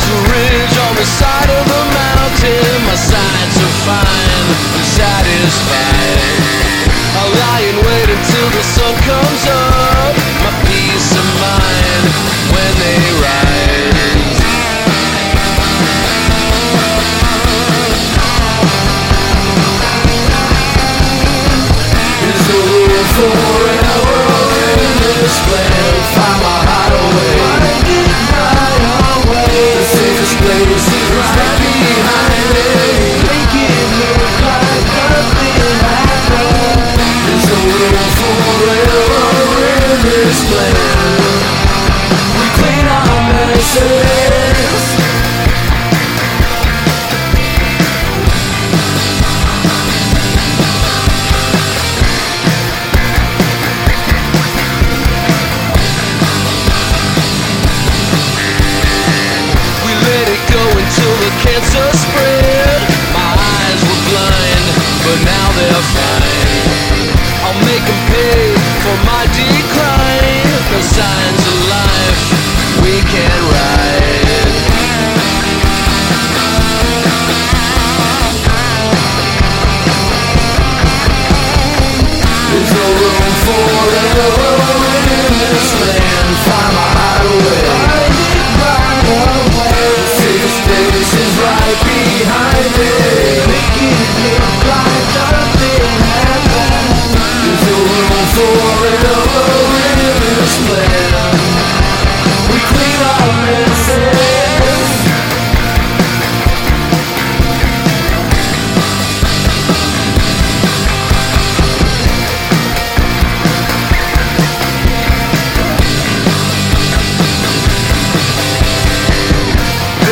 There's a ridge on the side of the mountain. My sights are fine. I'm satisfied. I lie in wait until the sun comes up. My peace of mind when they rise. No room forever in this land. I'll make 'em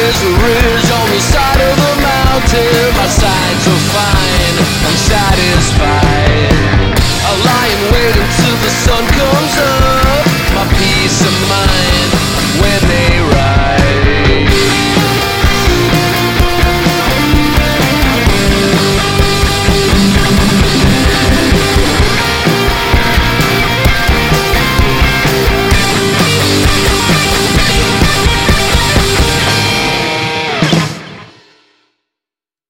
There's a ridge on the side of the mountain. My sights are fine. I'm satisfied.